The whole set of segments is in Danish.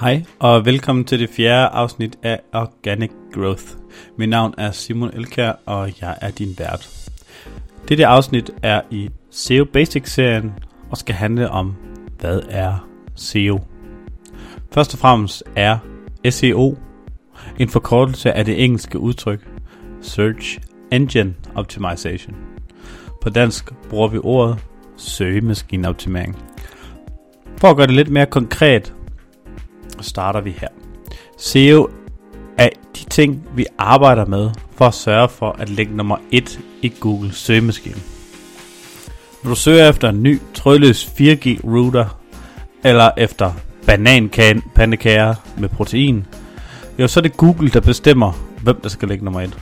Hej og velkommen til det fjerde afsnit af Organic Growth. Mit navn er Simon Elkær, og jeg er din vært. Dette afsnit er i SEO Basics-serien og skal handle om, hvad er SEO? Først og fremmest er SEO en forkortelse af det engelske udtryk Search Engine Optimization. På dansk bruger vi ordet søgemaskineoptimering. For at gøre det lidt mere konkret, starter vi her. SEO er de ting, vi arbejder med for at sørge for at lægge nummer 1 i Google søgemaskine. Når du søger efter en ny trådløs 4G router, eller efter bananpandekager med protein, jo, så er det Google, der bestemmer, hvem der skal lægge nummer 1.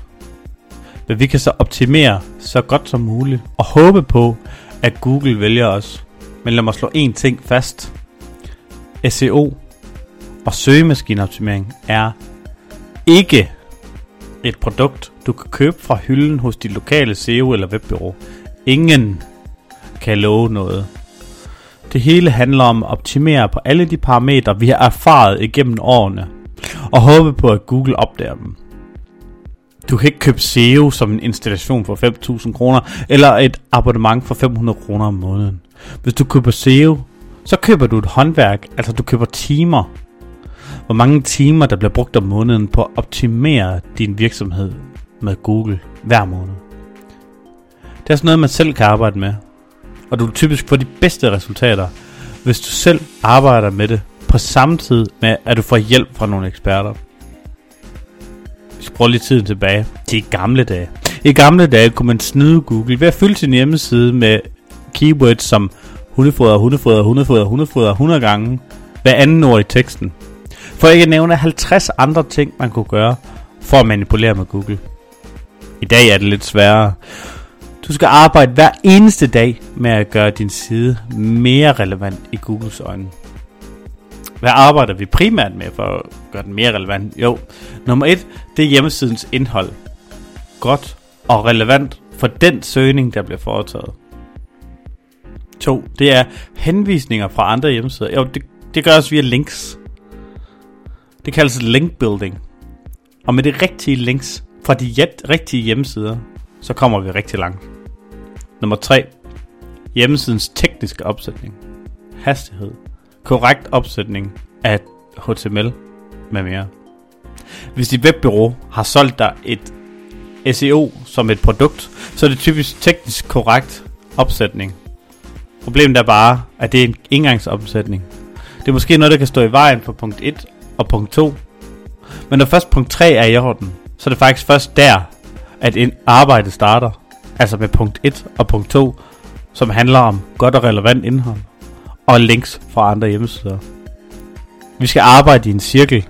Men vi kan så optimere så godt som muligt, og håbe på, at Google vælger os. Men lad mig slå en ting fast. SEO og søgemaskineoptimering er ikke et produkt, du kan købe fra hylden hos dit lokale SEO eller webbureau. Ingen kan love noget. Det hele handler om at optimere på alle de parametre, vi har erfaret igennem årene, og håbe på, at Google opdager dem. Du kan ikke købe SEO som en installation for 5.000 kroner, eller et abonnement for 500 kroner om måneden. Hvis du køber SEO, så køber du et håndværk, altså du køber timer. Hvor mange timer, der bliver brugt om måneden på at optimere din virksomhed med Google hver måned. Det er sådan noget, man selv kan arbejde med. Og du vil typisk få de bedste resultater, hvis du selv arbejder med det på samme tid med, at du får hjælp fra nogle eksperter. Vi lige lidt tiden tilbage til gamle dage. I gamle dage kunne man snyde Google ved at fylde sin hjemmeside med keywords som hundefoder, hundefoder, hundefoder, hundefoder 100 gange hver anden ord i teksten. For ikke at nævne 50 andre ting, man kunne gøre for at manipulere med Google. I dag er det lidt sværere. Du skal arbejde hver eneste dag med at gøre din side mere relevant i Googles øjne. Hvad arbejder vi primært med for at gøre den mere relevant? Jo, nummer et, det er hjemmesidens indhold. Godt og relevant for den søgning, der bliver foretaget. 2. Det er henvisninger fra andre hjemmesider. Jo, det, det gør os via links. Det kaldes link building. Og med de rigtige links fra de rigtige hjemmesider, så kommer vi rigtig langt. Nummer 3. Hjemmesidens tekniske opsætning. Hastighed. Korrekt opsætning af HTML med mere. Hvis dit webbureau har solgt dig et SEO som et produkt, så er det typisk teknisk korrekt opsætning. Problemet er bare, at det er en engangsopsætning. Det er måske noget, der kan stå i vejen for punkt 1 og punkt 2. Men når først punkt 3 er i orden, så er det faktisk først der, at en arbejde starter. Altså med punkt 1 og punkt 2, som handler om godt og relevant indhold. Og links fra andre hjemmesider. Vi skal arbejde i en cirkel.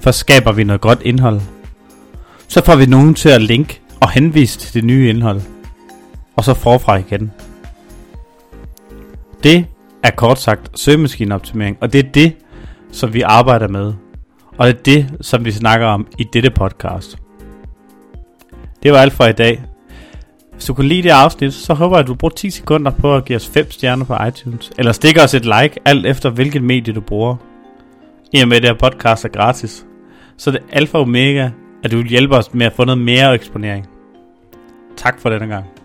Først skaber vi noget godt indhold. Så får vi nogen til at linke og henvise til det nye indhold. Og så forfra igen. Det er kort sagt søgemaskineoptimering, og det er det, som vi arbejder med. Og det er det, som vi snakker om i dette podcast. Det var alt for i dag. Hvis du kunne lide det afsnit, så håber jeg, at du bruger 10 sekunder på at give os 5 stjerner på iTunes. Eller stikker os et like, alt efter hvilket medie du bruger. I og med det her podcast er gratis. Så det er alfa og omega, at du vil hjælpe os med at få noget mere eksponering. Tak for denne gang.